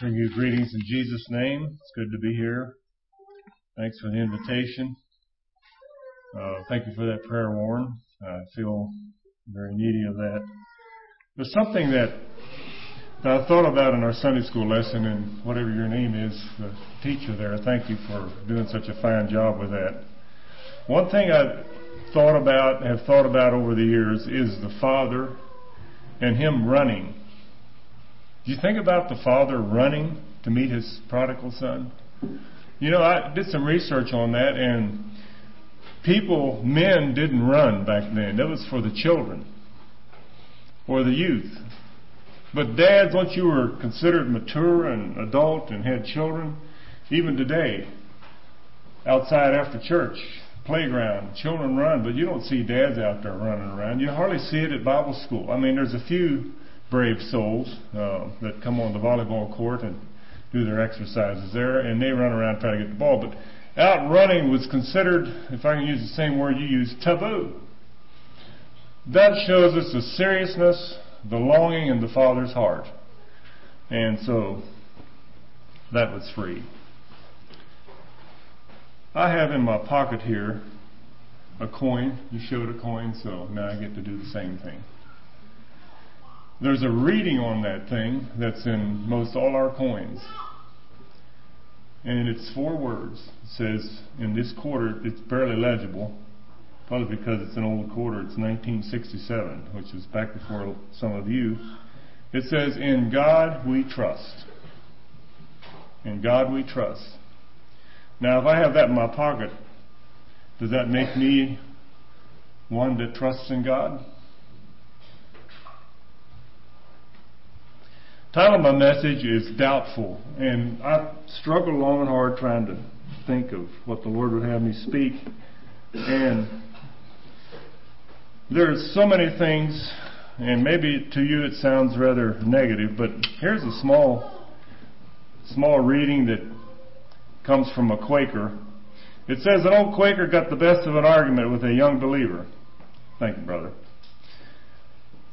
Bring you greetings in Jesus' name. It's good to be here. Thanks for the invitation. Uh, thank you for that prayer, Warren. I feel very needy of that. There's something that, that I thought about in our Sunday school lesson, and whatever your name is, the teacher there, thank you for doing such a fine job with that. One thing I've thought about, have thought about over the years, is the Father and Him running. You think about the Father running to meet His prodigal son? You know, I did some research on that, and people, men, didn't run back then. That was for the children or the youth. But dads, once you were considered mature and adult and had children, even today, outside after church, playground, children run, but you don't see dads out there running around. You hardly see it at Bible school. I mean, there's a few brave souls uh, that come on the volleyball court and do their exercises there, and they run around trying to get the ball. But outrunning was considered, if I can use the same word you use, taboo. That shows us the seriousness, the longing in the Father's heart. And so, that was free. I have in my pocket here a coin. You showed a coin, so now I get to do the same thing. There's a reading on that thing that's in most all our coins. And it's four words. It says, in this quarter, it's barely legible, probably because it's an old quarter. It's 1967, which is back before some of you. It says, In God we trust. In God we trust. Now, if I have that in my pocket, does that make me one that trusts in God? Title of my message is Doubtful, and I struggled long and hard trying to think of what the Lord would have me speak. And there's so many things, and maybe to you it sounds rather negative, but here's a small, small reading that comes from a Quaker. It says an old Quaker got the best of an argument with a young believer. Thank you, brother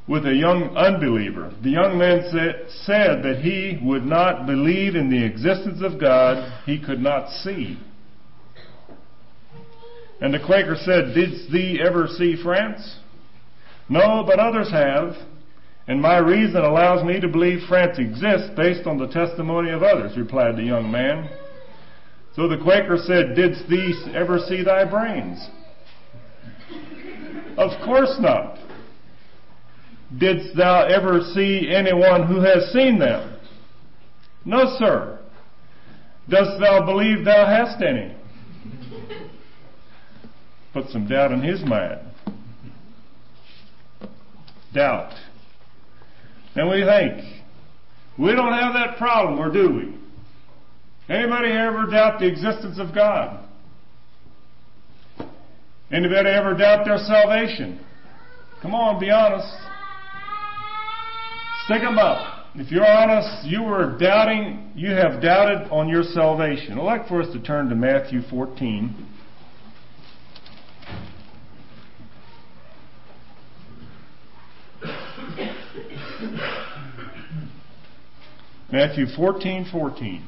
with a young unbeliever. The young man said, that he would not believe in the existence of God he could not see. And the Quaker said, Didst thee ever see France? No, but others have. And my reason allows me to believe France exists based on the testimony of others, replied the young man. So the Quaker said, Didst thee ever see thy brains? Of course not. Didst thou ever see anyone who has seen them? No, sir. Dost thou believe thou hast any? Put some doubt in his mind. Doubt. And we think, we don't have that problem, or do we? Anybody ever doubt the existence of God? Anybody ever doubt their salvation? Come on, be honest. Stick them up. If you're honest, you were doubting, you have doubted on your salvation. I'd like for us to turn to Matthew 14. Matthew 14, 14.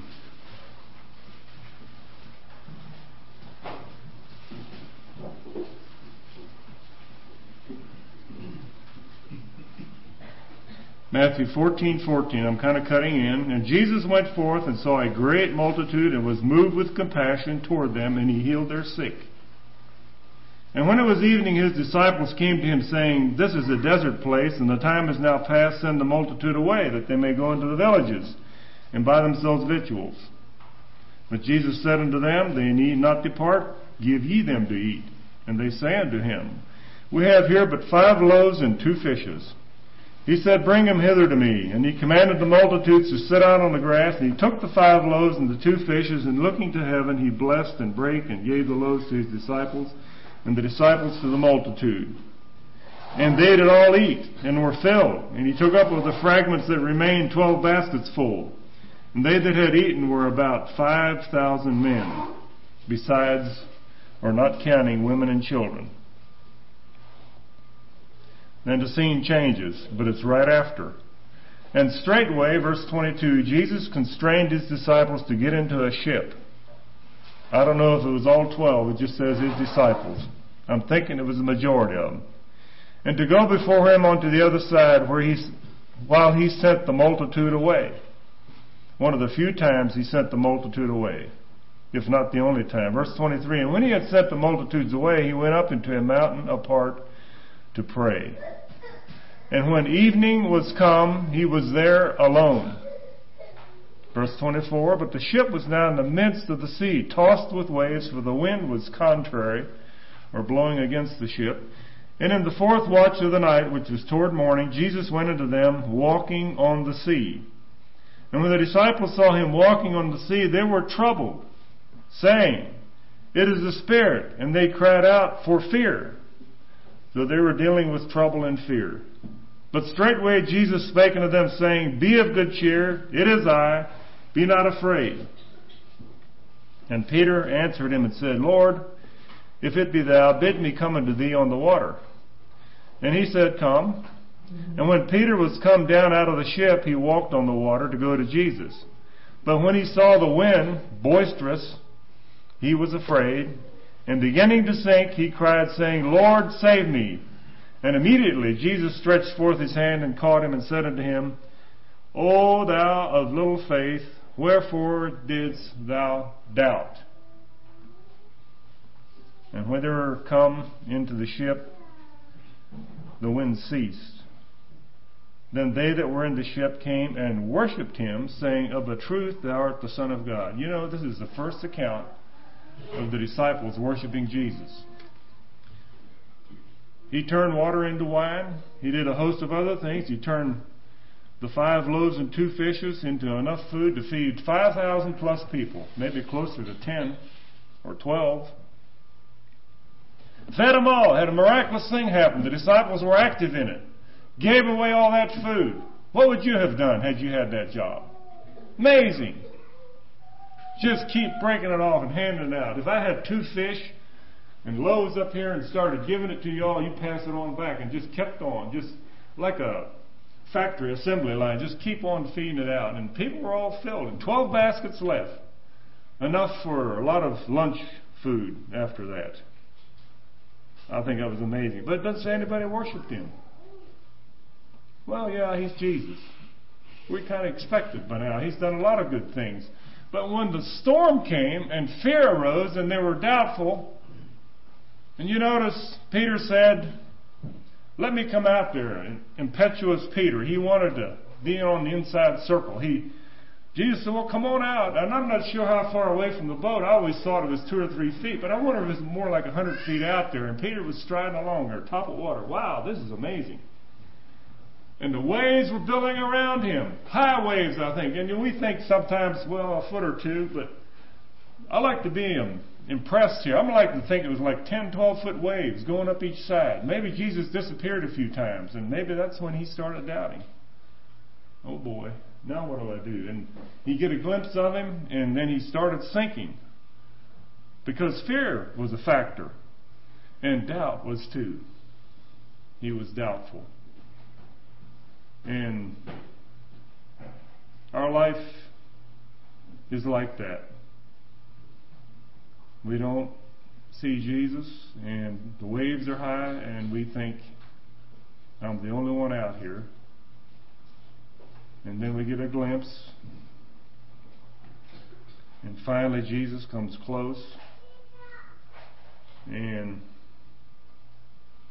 Matthew 14, 14. I'm kind of cutting in. And Jesus went forth and saw a great multitude and was moved with compassion toward them, and he healed their sick. And when it was evening, his disciples came to him, saying, This is a desert place, and the time is now past. Send the multitude away, that they may go into the villages and buy themselves victuals. But Jesus said unto them, They need not depart, give ye them to eat. And they say unto him, We have here but five loaves and two fishes. He said, Bring him hither to me. And he commanded the multitudes to sit out on the grass. And he took the five loaves and the two fishes, and looking to heaven, he blessed and brake and gave the loaves to his disciples, and the disciples to the multitude. And they did all eat, and were filled. And he took up of the fragments that remained twelve baskets full. And they that had eaten were about five thousand men, besides, or not counting, women and children. Then the scene changes, but it's right after. And straightway, verse 22, Jesus constrained his disciples to get into a ship. I don't know if it was all 12, it just says his disciples. I'm thinking it was the majority of them. And to go before him onto the other side where he, while he sent the multitude away. One of the few times he sent the multitude away, if not the only time. Verse 23, and when he had sent the multitudes away, he went up into a mountain apart to pray. And when evening was come, he was there alone. Verse 24, but the ship was now in the midst of the sea, tossed with waves, for the wind was contrary, or blowing against the ship. And in the fourth watch of the night, which was toward morning, Jesus went unto them, walking on the sea. And when the disciples saw him walking on the sea, they were troubled, saying, It is a spirit. And they cried out for fear. So they were dealing with trouble and fear. But straightway Jesus spake unto them, saying, Be of good cheer, it is I, be not afraid. And Peter answered him and said, Lord, if it be thou, bid me come unto thee on the water. And he said, Come. Mm-hmm. And when Peter was come down out of the ship, he walked on the water to go to Jesus. But when he saw the wind boisterous, he was afraid, and beginning to sink, he cried, saying, Lord, save me. And immediately Jesus stretched forth his hand and caught him and said unto him, O thou of little faith, wherefore didst thou doubt? And when they were come into the ship, the wind ceased. Then they that were in the ship came and worshipped him, saying, Of a truth thou art the Son of God. You know, this is the first account of the disciples worshiping Jesus. He turned water into wine. He did a host of other things. He turned the five loaves and two fishes into enough food to feed 5,000 plus people, maybe closer to 10 or 12. Fed them all. Had a miraculous thing happen. The disciples were active in it. Gave away all that food. What would you have done had you had that job? Amazing. Just keep breaking it off and handing it out. If I had two fish and loaves up here and started giving it to you all, you pass it on back and just kept on, just like a factory assembly line, just keep on feeding it out. And people were all filled, and 12 baskets left. Enough for a lot of lunch food after that. I think that was amazing. But it doesn't say anybody worshipped him. Well, yeah, he's Jesus. We kind of expect it by now. He's done a lot of good things. But when the storm came and fear arose and they were doubtful, and you notice Peter said, Let me come out there. Impetuous Peter. He wanted to be on the inside circle. He Jesus said, Well, come on out. And I'm not sure how far away from the boat. I always thought it was two or three feet, but I wonder if it was more like a hundred feet out there. And Peter was striding along there, top of water. Wow, this is amazing. And the waves were building around him. High waves, I think. And we think sometimes, well, a foot or two, but I like to be impressed here. I'm like to think it was like 10, 12 foot waves going up each side. Maybe Jesus disappeared a few times, and maybe that's when he started doubting. Oh boy, now what do I do? And you get a glimpse of him, and then he started sinking. Because fear was a factor, and doubt was too. He was doubtful. And our life is like that. We don't see Jesus, and the waves are high, and we think, I'm the only one out here. And then we get a glimpse. And finally, Jesus comes close. And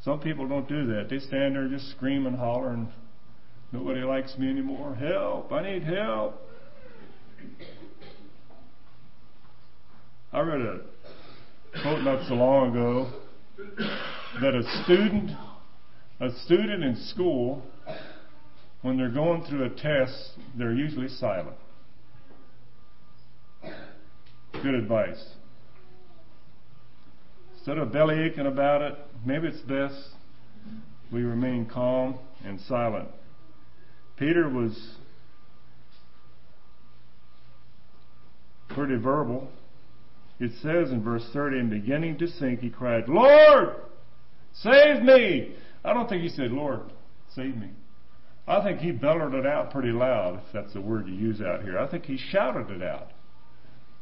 some people don't do that. They stand there just scream and holler and nobody likes me anymore. Help! I need help. I read a quote not so long ago that a student, a student in school when they're going through a test, they're usually silent. Good advice. Instead of belly aching about it, maybe it's best we remain calm and silent. Peter was pretty verbal. It says in verse 30, and beginning to sink, he cried, Lord, save me! I don't think he said, Lord, save me. I think he bellowed it out pretty loud, if that's the word you use out here. I think he shouted it out.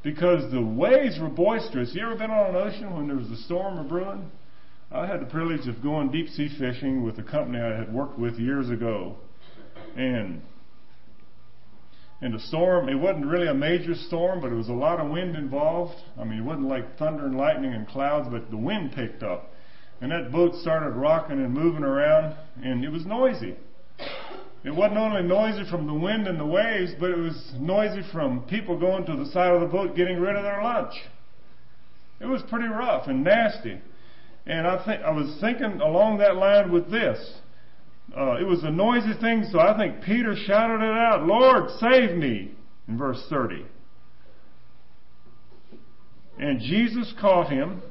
Because the waves were boisterous. You ever been on an ocean when there was a storm or brewing? I had the privilege of going deep sea fishing with a company I had worked with years ago. And and the storm, it wasn't really a major storm, but it was a lot of wind involved. I mean, it wasn't like thunder and lightning and clouds, but the wind picked up. And that boat started rocking and moving around, and it was noisy. It wasn't only noisy from the wind and the waves, but it was noisy from people going to the side of the boat getting rid of their lunch. It was pretty rough and nasty. And I think I was thinking along that line with this. Uh, it was a noisy thing, so I think Peter shouted it out, Lord, save me, in verse 30. And Jesus caught him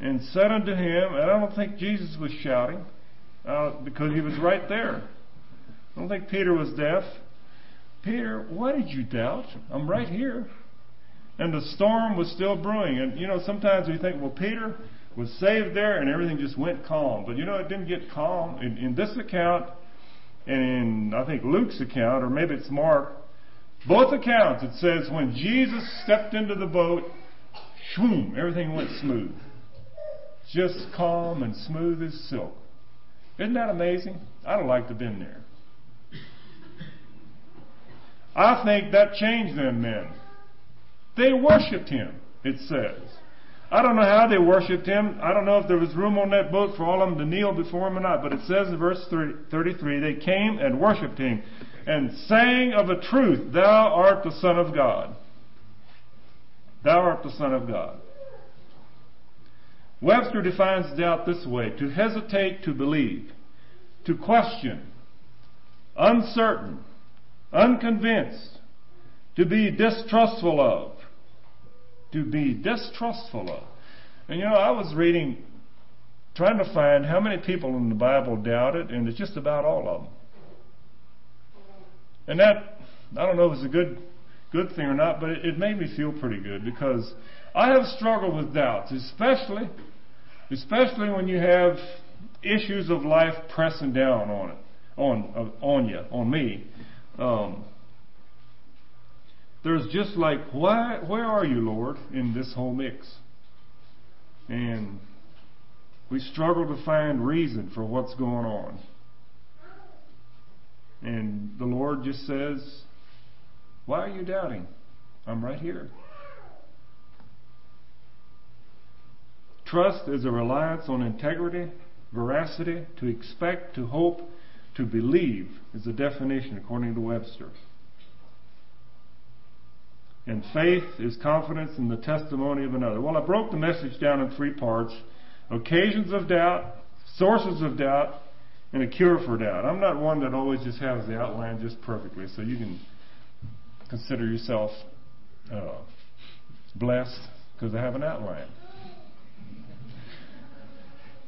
and said unto him, and I don't think Jesus was shouting, uh, because he was right there. I don't think Peter was deaf. Peter, why did you doubt? I'm right here. And the storm was still brewing. And you know, sometimes we think, well, Peter was saved there and everything just went calm. But you know, it didn't get calm. In, in this account, and in, I think, Luke's account, or maybe it's Mark, both accounts, it says when Jesus stepped into the boat, shoom, everything went smooth. Just calm and smooth as silk. Isn't that amazing? I'd have liked to have been there. I think that changed them men. They worshiped him, it says. I don't know how they worshiped him. I don't know if there was room on that boat for all of them to kneel before him or not. But it says in verse 33 they came and worshiped him and sang of a truth, Thou art the Son of God. Thou art the Son of God. Webster defines doubt this way to hesitate to believe, to question, uncertain, unconvinced, to be distrustful of, to be distrustful of. And you know, I was reading, trying to find how many people in the Bible doubted, and it's just about all of them. And that, I don't know if it's a good, good thing or not, but it, it made me feel pretty good because I have struggled with doubts, especially, especially when you have issues of life pressing down on it, on, on you, on me. Um, there's just like, why, where are you, Lord, in this whole mix? And we struggle to find reason for what's going on. And the Lord just says, Why are you doubting? I'm right here. Trust is a reliance on integrity, veracity, to expect, to hope, to believe, is the definition according to Webster. And faith is confidence in the testimony of another. Well, I broke the message down in three parts occasions of doubt, sources of doubt, and a cure for doubt. I'm not one that always just has the outline just perfectly, so you can consider yourself uh, blessed because I have an outline.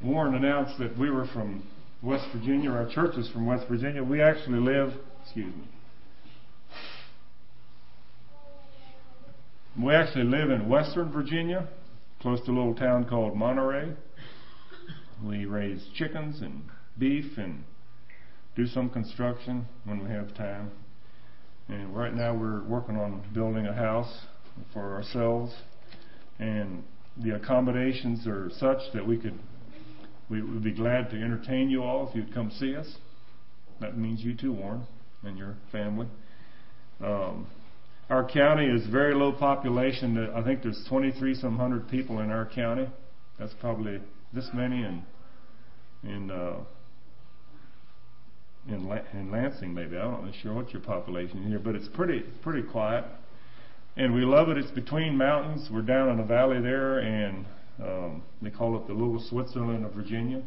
Warren announced that we were from West Virginia, our church is from West Virginia. We actually live, excuse me, We actually live in western Virginia, close to a little town called Monterey. We raise chickens and beef and do some construction when we have time. And right now we're working on building a house for ourselves. And the accommodations are such that we could we would be glad to entertain you all if you'd come see us. That means you too, Warren, and your family. Um, our county is very low population. I think there's 23 some hundred people in our county. That's probably this many in in uh, in, in Lansing maybe. I'm not sure what your population here, but it's pretty pretty quiet. And we love it. It's between mountains. We're down in a valley there, and um, they call it the Little Switzerland of Virginia.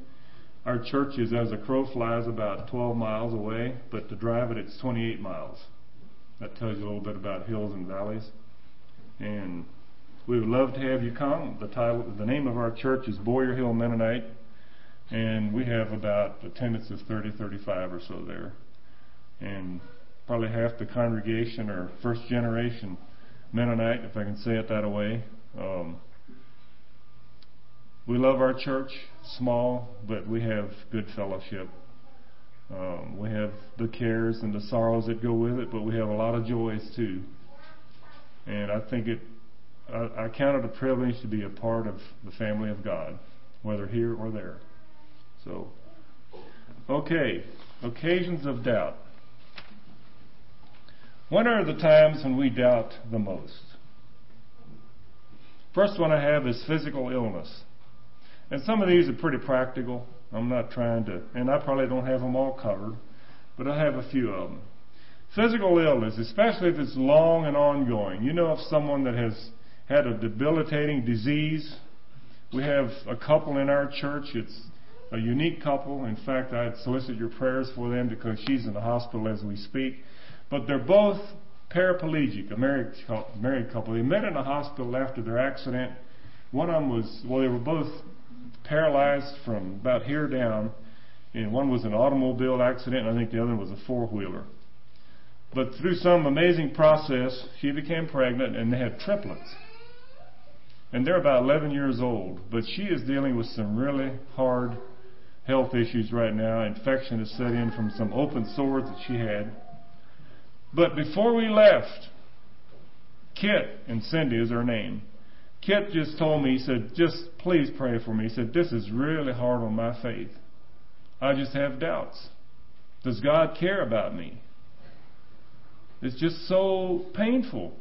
Our church is, as a crow flies, about 12 miles away, but to drive it, it's 28 miles. That tells you a little bit about hills and valleys. And we would love to have you come. The title, the name of our church is Boyer Hill Mennonite, and we have about attendance of 30, 35 or so there, and probably half the congregation are first generation Mennonite, if I can say it that way. Um, we love our church, small, but we have good fellowship. Um, we have the cares and the sorrows that go with it, but we have a lot of joys too. And I think it, I, I count it a privilege to be a part of the family of God, whether here or there. So, okay, occasions of doubt. When are the times when we doubt the most? First one I have is physical illness. And some of these are pretty practical. I'm not trying to, and I probably don't have them all covered, but I have a few of them. Physical illness, especially if it's long and ongoing. You know of someone that has had a debilitating disease. We have a couple in our church. It's a unique couple. In fact, I'd solicit your prayers for them because she's in the hospital as we speak. But they're both paraplegic, a married, married couple. They met in a hospital after their accident. One of them was, well, they were both paralyzed from about here down, and one was an automobile accident, and I think the other was a four wheeler. But through some amazing process, she became pregnant, and they had triplets. And they're about 11 years old, but she is dealing with some really hard health issues right now. Infection has set in from some open sores that she had. But before we left, Kit and Cindy is her name. Kit just told me, he said, just please pray for me. He said, this is really hard on my faith. I just have doubts. Does God care about me? It's just so painful.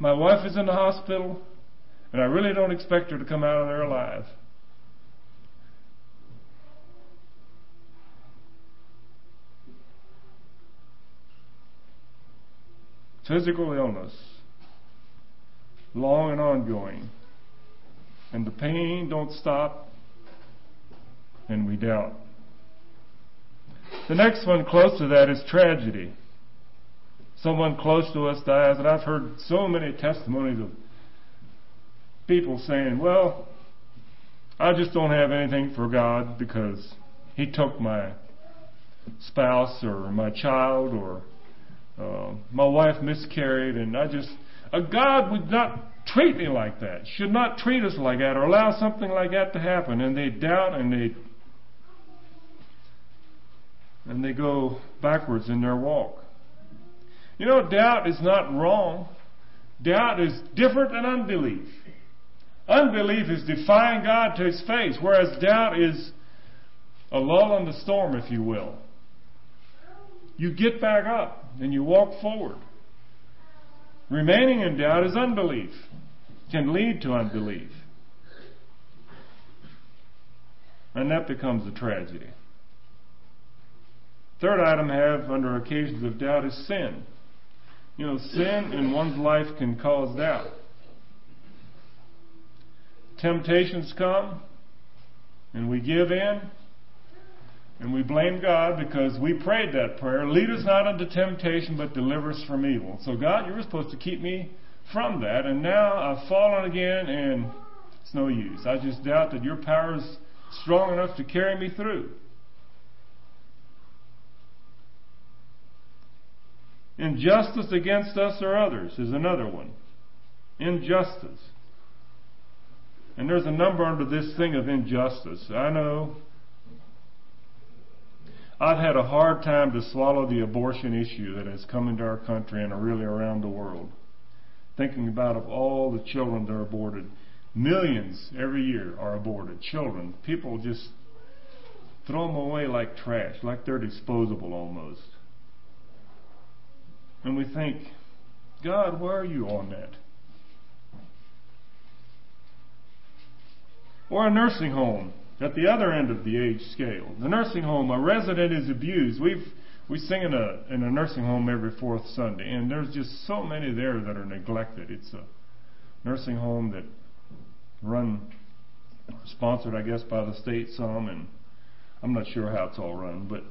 My wife is in the hospital, and I really don't expect her to come out of there alive. Physical illness long and ongoing. And the pain don't stop, and we doubt. The next one close to that is tragedy. Someone close to us dies, and I've heard so many testimonies of people saying, Well, I just don't have anything for God because He took my spouse or my child or uh, my wife miscarried, and I just a God would not treat me like that, should not treat us like that, or allow something like that to happen. And they doubt and they and they go backwards in their walk. You know, doubt is not wrong. Doubt is different than unbelief. Unbelief is defying God to his face, whereas doubt is a lull in the storm, if you will. You get back up and you walk forward. Remaining in doubt is unbelief, can lead to unbelief. And that becomes a tragedy. Third item have under occasions of doubt is sin. You know, sin in one's life can cause doubt. Temptations come, and we give in, and we blame God because we prayed that prayer. Lead us not into temptation, but deliver us from evil. So, God, you were supposed to keep me from that, and now I've fallen again, and it's no use. I just doubt that your power is strong enough to carry me through. Injustice against us or others is another one. Injustice. And there's a number under this thing of injustice. I know I've had a hard time to swallow the abortion issue that has come into our country and really around the world. Thinking about of all the children that are aborted, millions every year are aborted. Children, people just throw them away like trash, like they're disposable almost. And we think, God, where are you on that? Or a nursing home at the other end of the age scale, the nursing home, a resident is abused. We've we sing in a in a nursing home every fourth Sunday, and there's just so many there that are neglected. It's a nursing home that run sponsored, I guess, by the state some, and I'm not sure how it's all run, but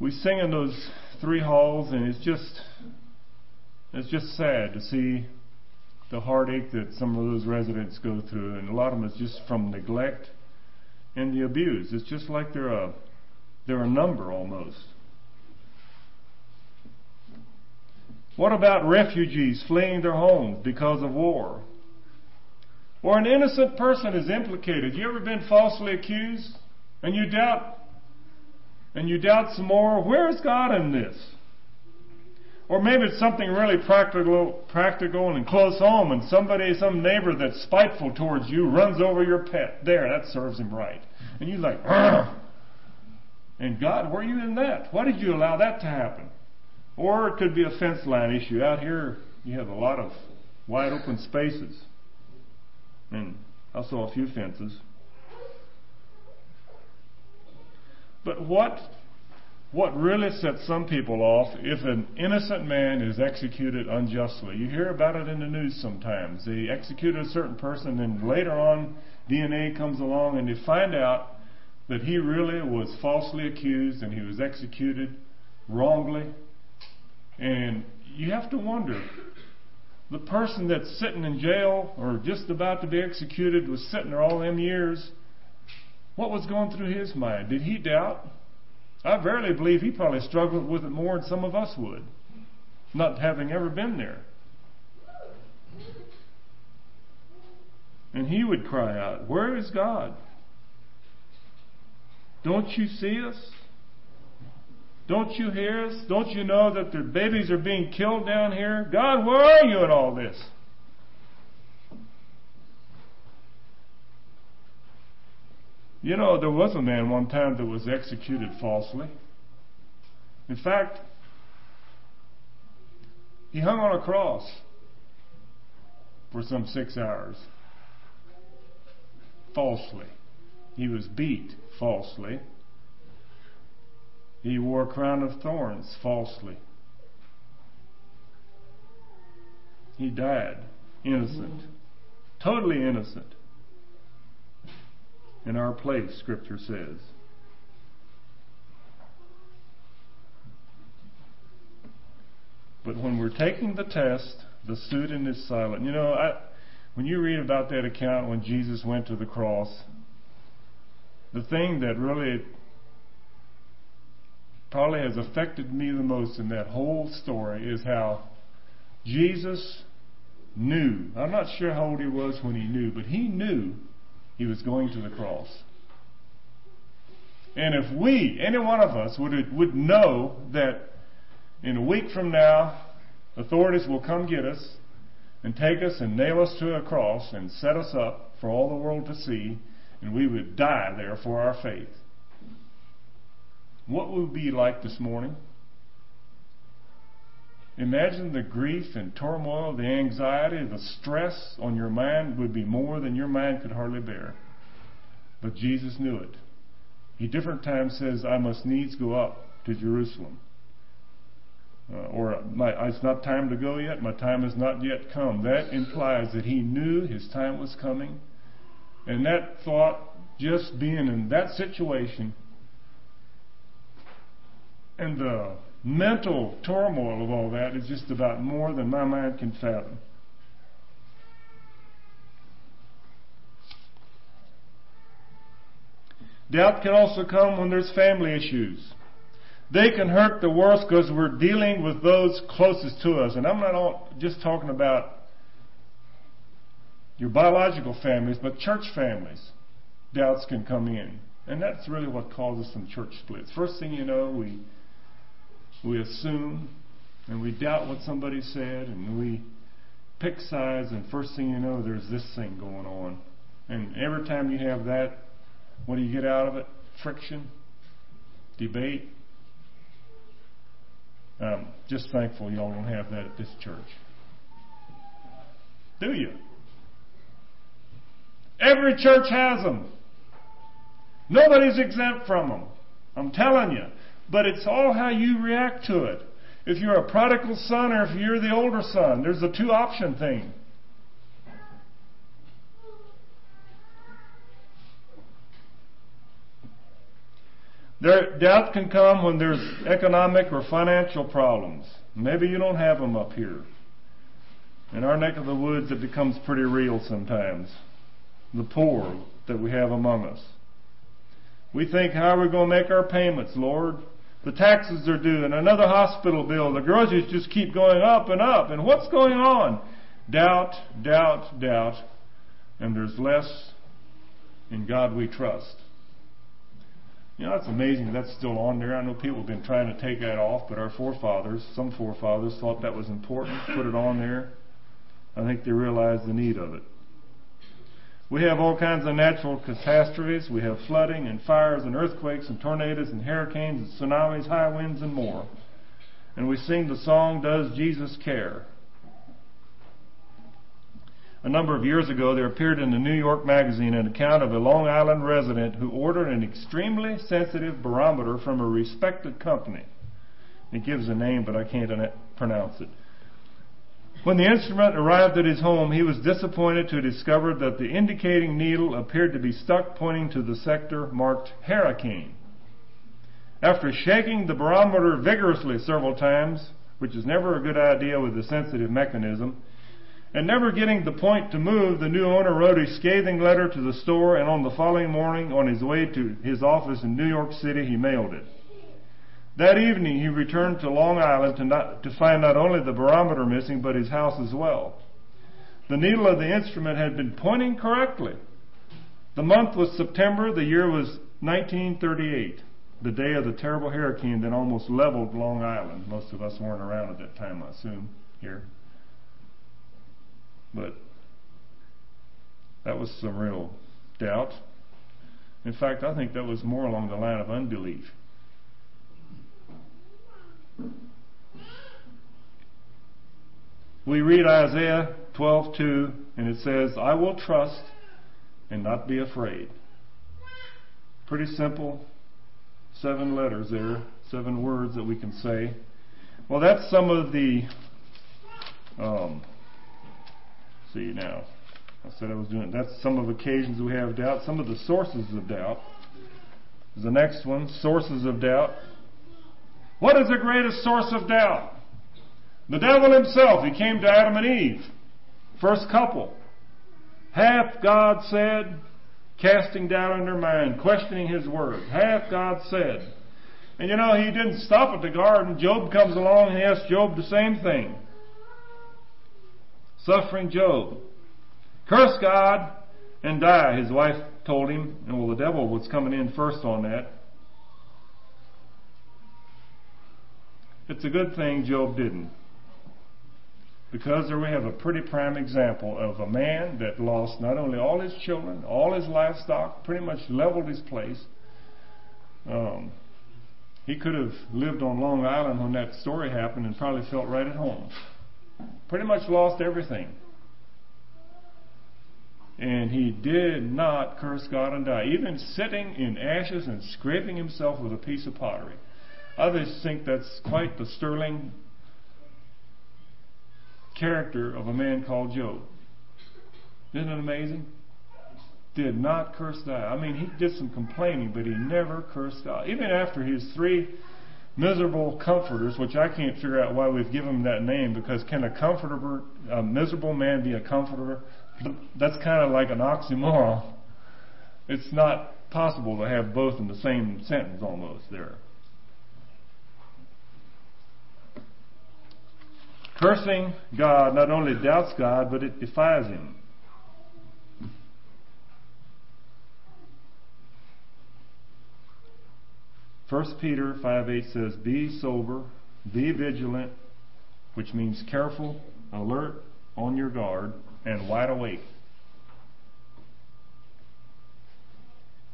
we sing in those three halls, and it's just it's just sad to see the heartache that some of those residents go through, and a lot of them is just from neglect and the abused. It's just like they're a they're a number almost. What about refugees fleeing their homes because of war? Or an innocent person is implicated. You ever been falsely accused? And you doubt and you doubt some more, where's God in this? Or maybe it's something really practical, practical and close home, and somebody, some neighbor that's spiteful towards you runs over your pet. There, that serves him right. And you're like, Argh! and God, were you in that? Why did you allow that to happen? Or it could be a fence line issue. Out here, you have a lot of wide open spaces. And I saw a few fences. But what what really sets some people off if an innocent man is executed unjustly. You hear about it in the news sometimes. They executed a certain person, and later on, DNA comes along, and they find out that he really was falsely accused and he was executed wrongly. And you have to wonder the person that's sitting in jail or just about to be executed was sitting there all them years. What was going through his mind? Did he doubt? I verily believe he probably struggled with it more than some of us would, not having ever been there. And he would cry out, Where is God? Don't you see us? Don't you hear us? Don't you know that the babies are being killed down here? God, where are you in all this? You know, there was a man one time that was executed falsely. In fact, he hung on a cross for some six hours falsely. He was beat falsely. He wore a crown of thorns falsely. He died innocent, totally innocent in our place, Scripture says. But when we're taking the test, the student is silent. You know, I, when you read about that account when Jesus went to the cross, the thing that really probably has affected me the most in that whole story is how Jesus knew. I'm not sure how old he was when he knew, but he knew he was going to the cross. And if we, any one of us, would, would know that in a week from now, authorities will come get us and take us and nail us to a cross and set us up for all the world to see, and we would die there for our faith. What would be like this morning? Imagine the grief and turmoil, the anxiety, the stress on your mind would be more than your mind could hardly bear. But Jesus knew it. He different times says, I must needs go up to Jerusalem. Uh, or my, it's not time to go yet, my time has not yet come. That implies that he knew his time was coming. And that thought, just being in that situation, and the mental turmoil of all that is just about more than my mind can fathom. Doubt can also come when there's family issues. They can hurt the worst because we're dealing with those closest to us. And I'm not all, just talking about your biological families, but church families. Doubts can come in. And that's really what causes some church splits. First thing you know, we we assume and we doubt what somebody said and we pick sides and first thing you know there's this thing going on. And every time you have that what do you get out of it? Friction? Debate? Um, just thankful y'all don't have that at this church. Do you? Every church has them nobody's exempt from them i'm telling you but it's all how you react to it. If you're a prodigal son or if you're the older son, there's a two option thing. There, doubt can come when there's economic or financial problems. Maybe you don't have them up here. In our neck of the woods, it becomes pretty real sometimes. The poor that we have among us. We think, how are we going to make our payments, Lord? The taxes are due and another hospital bill. The groceries just keep going up and up. And what's going on? Doubt, doubt, doubt. And there's less in God we trust. You know, it's amazing that's still on there. I know people have been trying to take that off, but our forefathers, some forefathers, thought that was important, put it on there. I think they realized the need of it. We have all kinds of natural catastrophes. We have flooding and fires and earthquakes and tornadoes and hurricanes and tsunamis, high winds and more. And we sing the song, Does Jesus Care? A number of years ago, there appeared in the New York Magazine an account of a Long Island resident who ordered an extremely sensitive barometer from a respected company. It gives a name, but I can't pronounce it. When the instrument arrived at his home, he was disappointed to discover that the indicating needle appeared to be stuck pointing to the sector marked hurricane. After shaking the barometer vigorously several times, which is never a good idea with a sensitive mechanism, and never getting the point to move, the new owner wrote a scathing letter to the store, and on the following morning, on his way to his office in New York City, he mailed it. That evening he returned to Long Island to, not, to find not only the barometer missing, but his house as well. The needle of the instrument had been pointing correctly. The month was September, the year was 1938, the day of the terrible hurricane that almost leveled Long Island. Most of us weren't around at that time, I assume, here. But that was some real doubt. In fact, I think that was more along the line of unbelief. We read Isaiah 12:2 and it says, "I will trust and not be afraid." Pretty simple. Seven letters there, seven words that we can say. Well, that's some of the um, see now. I said I was doing that's some of occasions we have doubt, some of the sources of doubt. The next one, sources of doubt. What is the greatest source of doubt? The devil himself. He came to Adam and Eve. First couple. Hath God said, casting doubt in their mind, questioning his word. Hath God said. And you know, he didn't stop at the garden. Job comes along and he asks Job the same thing. Suffering Job. Curse God and die, his wife told him. And well, the devil was coming in first on that. It's a good thing Job didn't. Because there we have a pretty prime example of a man that lost not only all his children, all his livestock, pretty much leveled his place. Um, he could have lived on Long Island when that story happened and probably felt right at home. Pretty much lost everything. And he did not curse God and die, even sitting in ashes and scraping himself with a piece of pottery. Others think that's quite the sterling character of a man called Job. Isn't it amazing? Did not curse God. I mean, he did some complaining, but he never cursed God. Even after his three miserable comforters, which I can't figure out why we've given him that name, because can a comforter, a miserable man be a comforter? That's kind of like an oxymoron. It's not possible to have both in the same sentence almost there. Cursing God not only doubts God, but it defies Him. First Peter 5 8 says, Be sober, be vigilant, which means careful, alert, on your guard, and wide awake.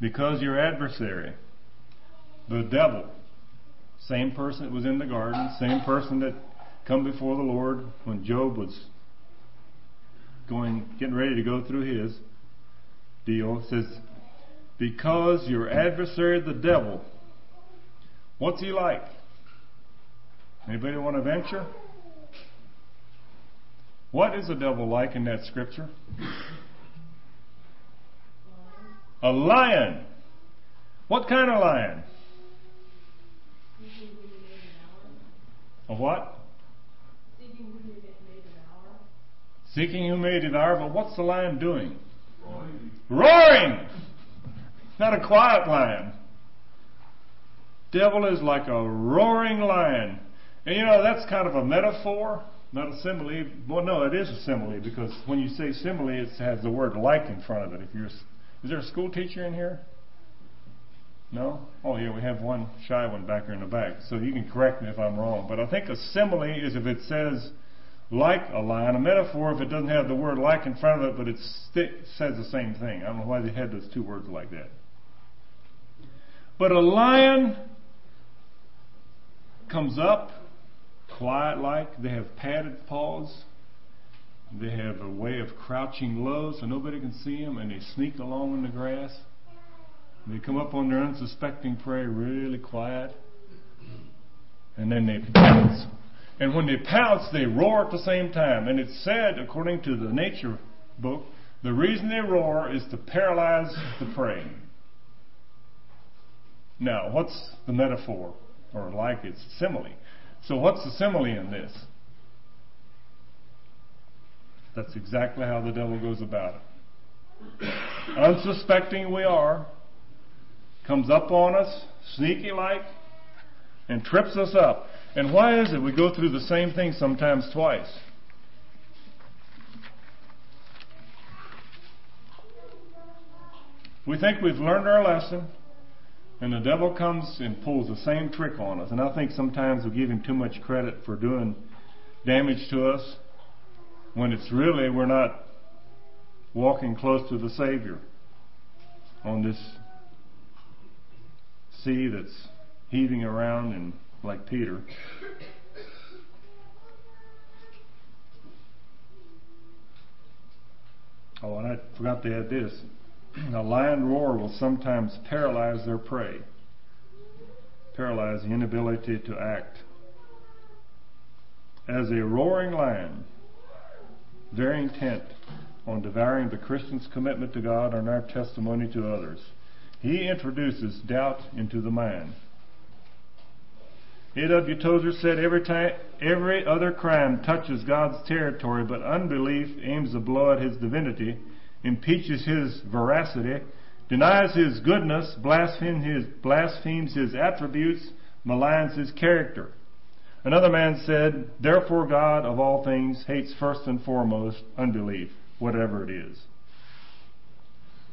Because your adversary, the devil, same person that was in the garden, same person that come before the Lord when Job was going, getting ready to go through his deal. It says, because your adversary, the devil, what's he like? Anybody want to venture? What is the devil like in that scripture? A lion. What kind of lion? A what? Seeking who may devour, but what's the lion doing? Roaring. Roaring! Not a quiet lion. Devil is like a roaring lion. And you know, that's kind of a metaphor, not a simile. Well, no, it is a simile because when you say simile, it has the word like in front of it. If you're, is there a school teacher in here? No? Oh yeah, we have one shy one back here in the back. So you can correct me if I'm wrong. But I think a simile is if it says like a lion. A metaphor if it doesn't have the word like in front of it, but it st- says the same thing. I don't know why they had those two words like that. But a lion comes up quiet like. They have padded paws. They have a way of crouching low so nobody can see them, and they sneak along in the grass. They come up on their unsuspecting prey really quiet, and then they pounce. And when they pounce, they roar at the same time. And it's said, according to the nature book, the reason they roar is to paralyze the prey. Now, what's the metaphor? Or like it's simile. So what's the simile in this? That's exactly how the devil goes about it. Unsuspecting we are, comes up on us, sneaky like, and trips us up. And why is it we go through the same thing sometimes twice? We think we've learned our lesson, and the devil comes and pulls the same trick on us. And I think sometimes we give him too much credit for doing damage to us when it's really we're not walking close to the Savior on this sea that's heaving around and like Peter. Oh, and I forgot to add this. A lion roar will sometimes paralyze their prey, paralyze the inability to act. As a roaring lion, very intent on devouring the Christian's commitment to God and our testimony to others, he introduces doubt into the mind. A.W. Tozer said every time, every other crime touches God's territory, but unbelief aims a blow at his divinity, impeaches his veracity, denies his goodness, blasphemes his, blasphemes his attributes, maligns his character. Another man said, Therefore God of all things hates first and foremost unbelief, whatever it is.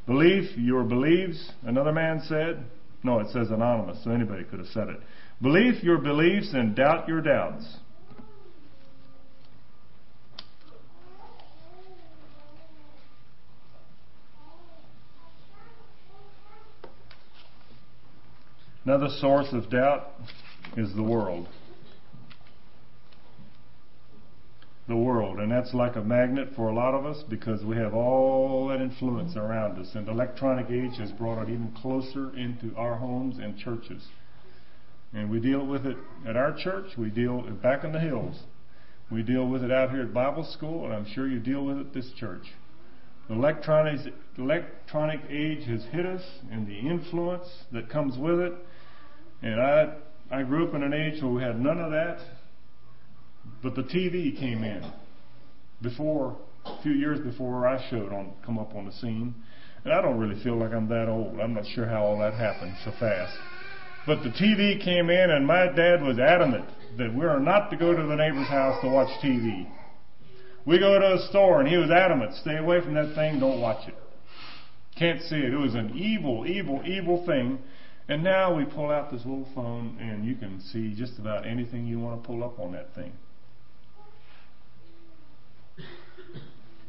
Belief your beliefs, another man said. No, it says anonymous, so anybody could have said it. Believe your beliefs and doubt your doubts. Another source of doubt is the world. The world. And that's like a magnet for a lot of us because we have all that influence around us. And the electronic age has brought it even closer into our homes and churches. And we deal with it at our church. We deal back in the hills. We deal with it out here at Bible school, and I'm sure you deal with it at this church. The electronic, electronic age has hit us, and the influence that comes with it. And I, I grew up in an age where we had none of that, but the TV came in before, a few years before I showed on, come up on the scene. And I don't really feel like I'm that old. I'm not sure how all that happened so fast. But the TV came in, and my dad was adamant that we are not to go to the neighbor's house to watch TV. We go to a store, and he was adamant, stay away from that thing, don't watch it. Can't see it. It was an evil, evil, evil thing. And now we pull out this little phone, and you can see just about anything you want to pull up on that thing.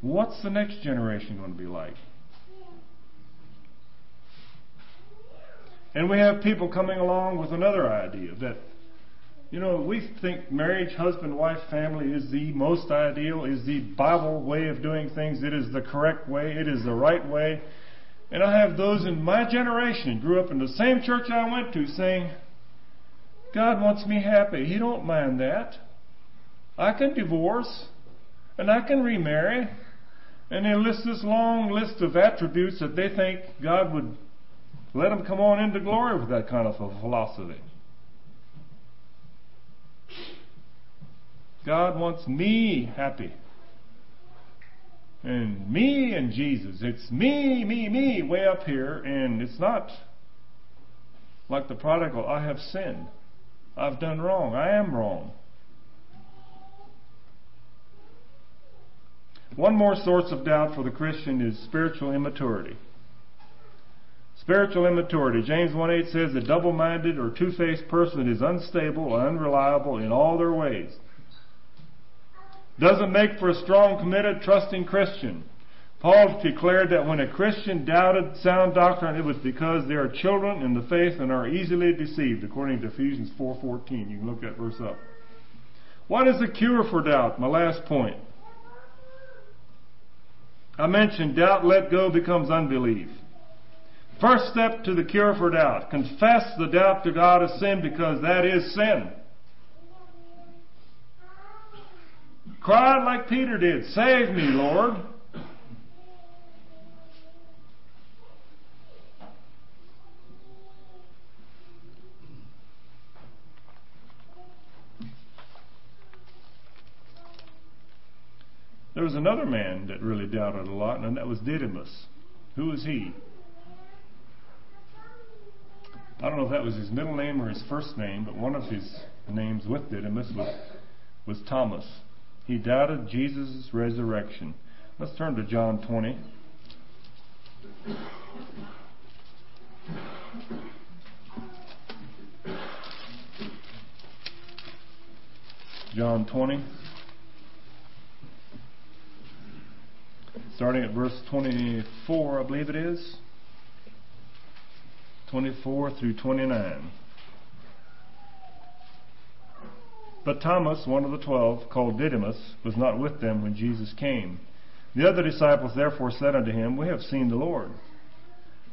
What's the next generation going to be like? And we have people coming along with another idea that, you know, we think marriage, husband, wife, family is the most ideal, is the Bible way of doing things. It is the correct way. It is the right way. And I have those in my generation, grew up in the same church I went to, saying, God wants me happy. He don't mind that. I can divorce, and I can remarry. And they list this long list of attributes that they think God would let them come on into glory with that kind of a philosophy. God wants me happy. And me and Jesus. It's me, me, me way up here, and it's not like the prodigal, I have sinned. I've done wrong. I am wrong. One more source of doubt for the Christian is spiritual immaturity Spiritual immaturity. James 1 8 says, A double minded or two faced person is unstable and unreliable in all their ways. Doesn't make for a strong, committed, trusting Christian. Paul declared that when a Christian doubted sound doctrine, it was because they are children in the faith and are easily deceived, according to Ephesians 4.14. You can look that verse up. What is the cure for doubt? My last point. I mentioned doubt let go becomes unbelief. First step to the cure for doubt. Confess the doubt to God as sin because that is sin. Cry out like Peter did, Save me, Lord. There was another man that really doubted a lot, and that was Didymus. Who was he? I don't know if that was his middle name or his first name, but one of his names with Didymus was, was Thomas. He doubted Jesus' resurrection. Let's turn to John 20. John 20. Starting at verse 24, I believe it is. 24 through 29. But Thomas, one of the twelve, called Didymus, was not with them when Jesus came. The other disciples therefore said unto him, We have seen the Lord.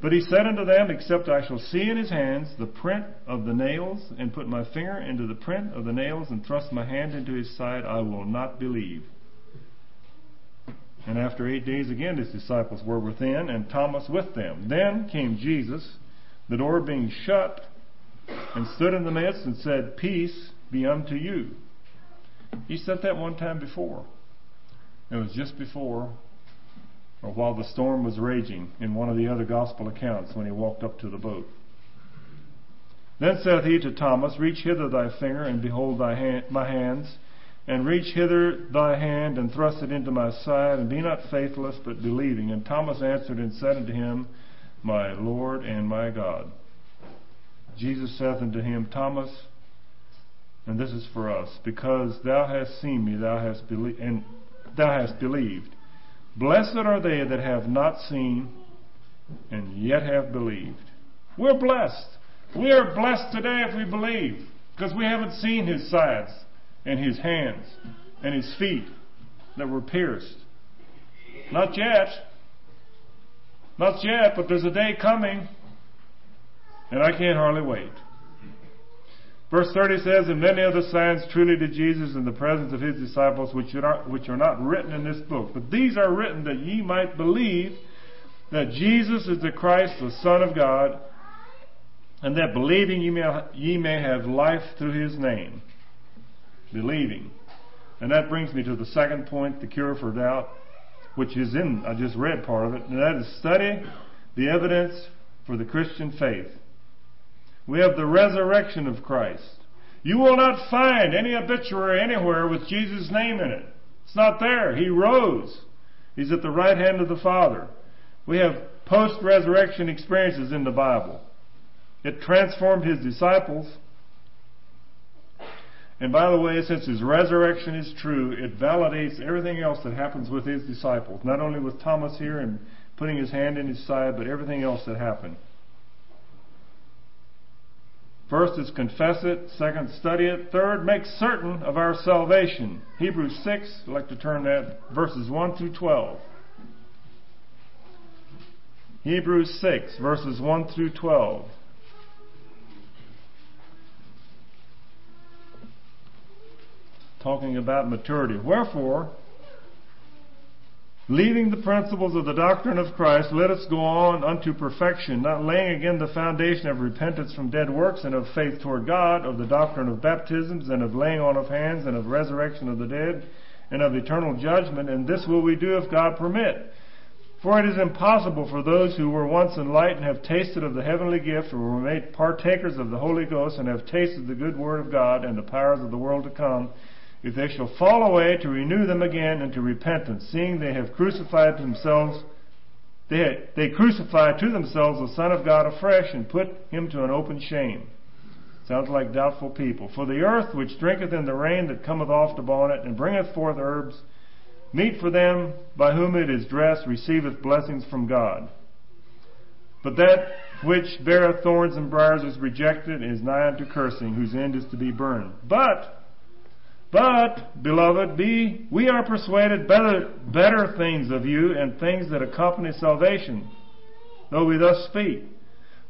But he said unto them, Except I shall see in his hands the print of the nails, and put my finger into the print of the nails, and thrust my hand into his side, I will not believe. And after eight days again his disciples were within, and Thomas with them. Then came Jesus, the door being shut, and stood in the midst, and said, Peace be unto you. He said that one time before. It was just before, or while the storm was raging, in one of the other gospel accounts when he walked up to the boat. Then saith he to Thomas, Reach hither thy finger, and behold thy hand, my hands, and reach hither thy hand, and thrust it into my side, and be not faithless, but believing. And Thomas answered and said unto him, My Lord and my God. Jesus saith unto him, Thomas, and this is for us, because thou hast seen me, thou hast believed, and thou hast believed. Blessed are they that have not seen and yet have believed. We're blessed. We are blessed today if we believe, because we haven't seen his sides and his hands and his feet that were pierced. Not yet. Not yet, but there's a day coming, and I can't hardly wait. Verse 30 says, And many other signs truly did Jesus in the presence of his disciples, which are, not, which are not written in this book. But these are written that ye might believe that Jesus is the Christ, the Son of God, and that believing ye may, ye may have life through his name. Believing. And that brings me to the second point, the cure for doubt, which is in, I just read part of it, and that is study the evidence for the Christian faith. We have the resurrection of Christ. You will not find any obituary anywhere with Jesus' name in it. It's not there. He rose. He's at the right hand of the Father. We have post resurrection experiences in the Bible. It transformed his disciples. And by the way, since his resurrection is true, it validates everything else that happens with his disciples. Not only with Thomas here and putting his hand in his side, but everything else that happened. First is confess it. Second, study it. Third, make certain of our salvation. Hebrews 6, I'd like to turn that, verses 1 through 12. Hebrews 6, verses 1 through 12. Talking about maturity. Wherefore, Leaving the principles of the doctrine of Christ, let us go on unto perfection, not laying again the foundation of repentance from dead works and of faith toward God, of the doctrine of baptisms and of laying on of hands and of resurrection of the dead and of eternal judgment, and this will we do if God permit. For it is impossible for those who were once enlightened, have tasted of the heavenly gift, or were made partakers of the Holy Ghost, and have tasted the good word of God and the powers of the world to come, if they shall fall away, to renew them again unto repentance, seeing they have crucified themselves They, they crucified to themselves the Son of God afresh and put him to an open shame. Sounds like doubtful people. For the earth which drinketh in the rain that cometh oft upon it, and bringeth forth herbs, meet for them by whom it is dressed, receiveth blessings from God. But that which beareth thorns and briars is rejected, and is nigh unto cursing, whose end is to be burned. But, but, beloved, be, we are persuaded better, better things of you, and things that accompany salvation, though we thus speak.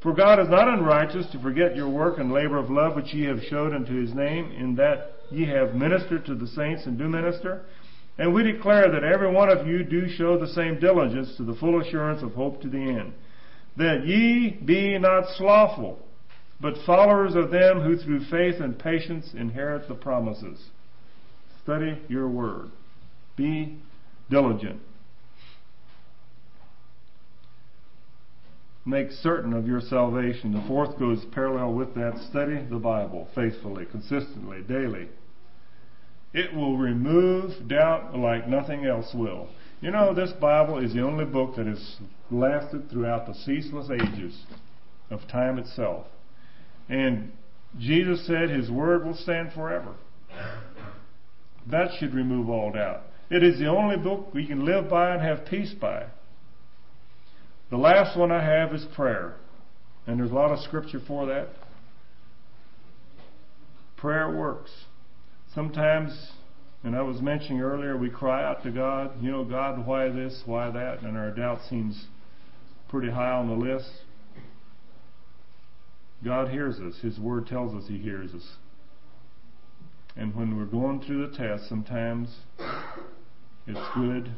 For God is not unrighteous to forget your work and labor of love which ye have showed unto his name, in that ye have ministered to the saints and do minister. And we declare that every one of you do show the same diligence to the full assurance of hope to the end. That ye be not slothful, but followers of them who through faith and patience inherit the promises. Study your word. Be diligent. make certain of your salvation. The fourth goes parallel with that. Study the Bible faithfully, consistently, daily. It will remove doubt like nothing else will. You know, this Bible is the only book that has lasted throughout the ceaseless ages of time itself. And Jesus said his word will stand forever. That should remove all doubt. It is the only book we can live by and have peace by. The last one I have is prayer. And there's a lot of scripture for that. Prayer works. Sometimes, and I was mentioning earlier, we cry out to God, you know, God, why this, why that, and our doubt seems pretty high on the list. God hears us. His word tells us He hears us. And when we're going through the test, sometimes it's good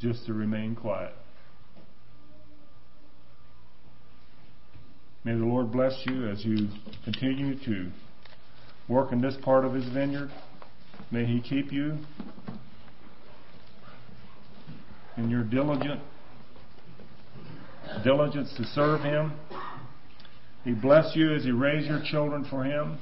just to remain quiet. May the Lord bless you as you continue to work in this part of His vineyard. May He keep you in your diligent diligence to serve Him. He bless you as you raise your children for Him.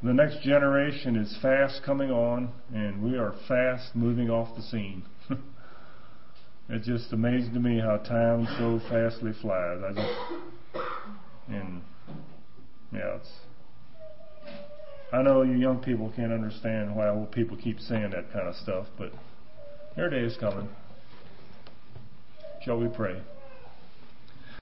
The next generation is fast coming on, and we are fast moving off the scene. it's just amazing to me how time so fastly flies. I just and yeah, it's. I know you young people can't understand why old people keep saying that kind of stuff, but their day is coming. Shall we pray?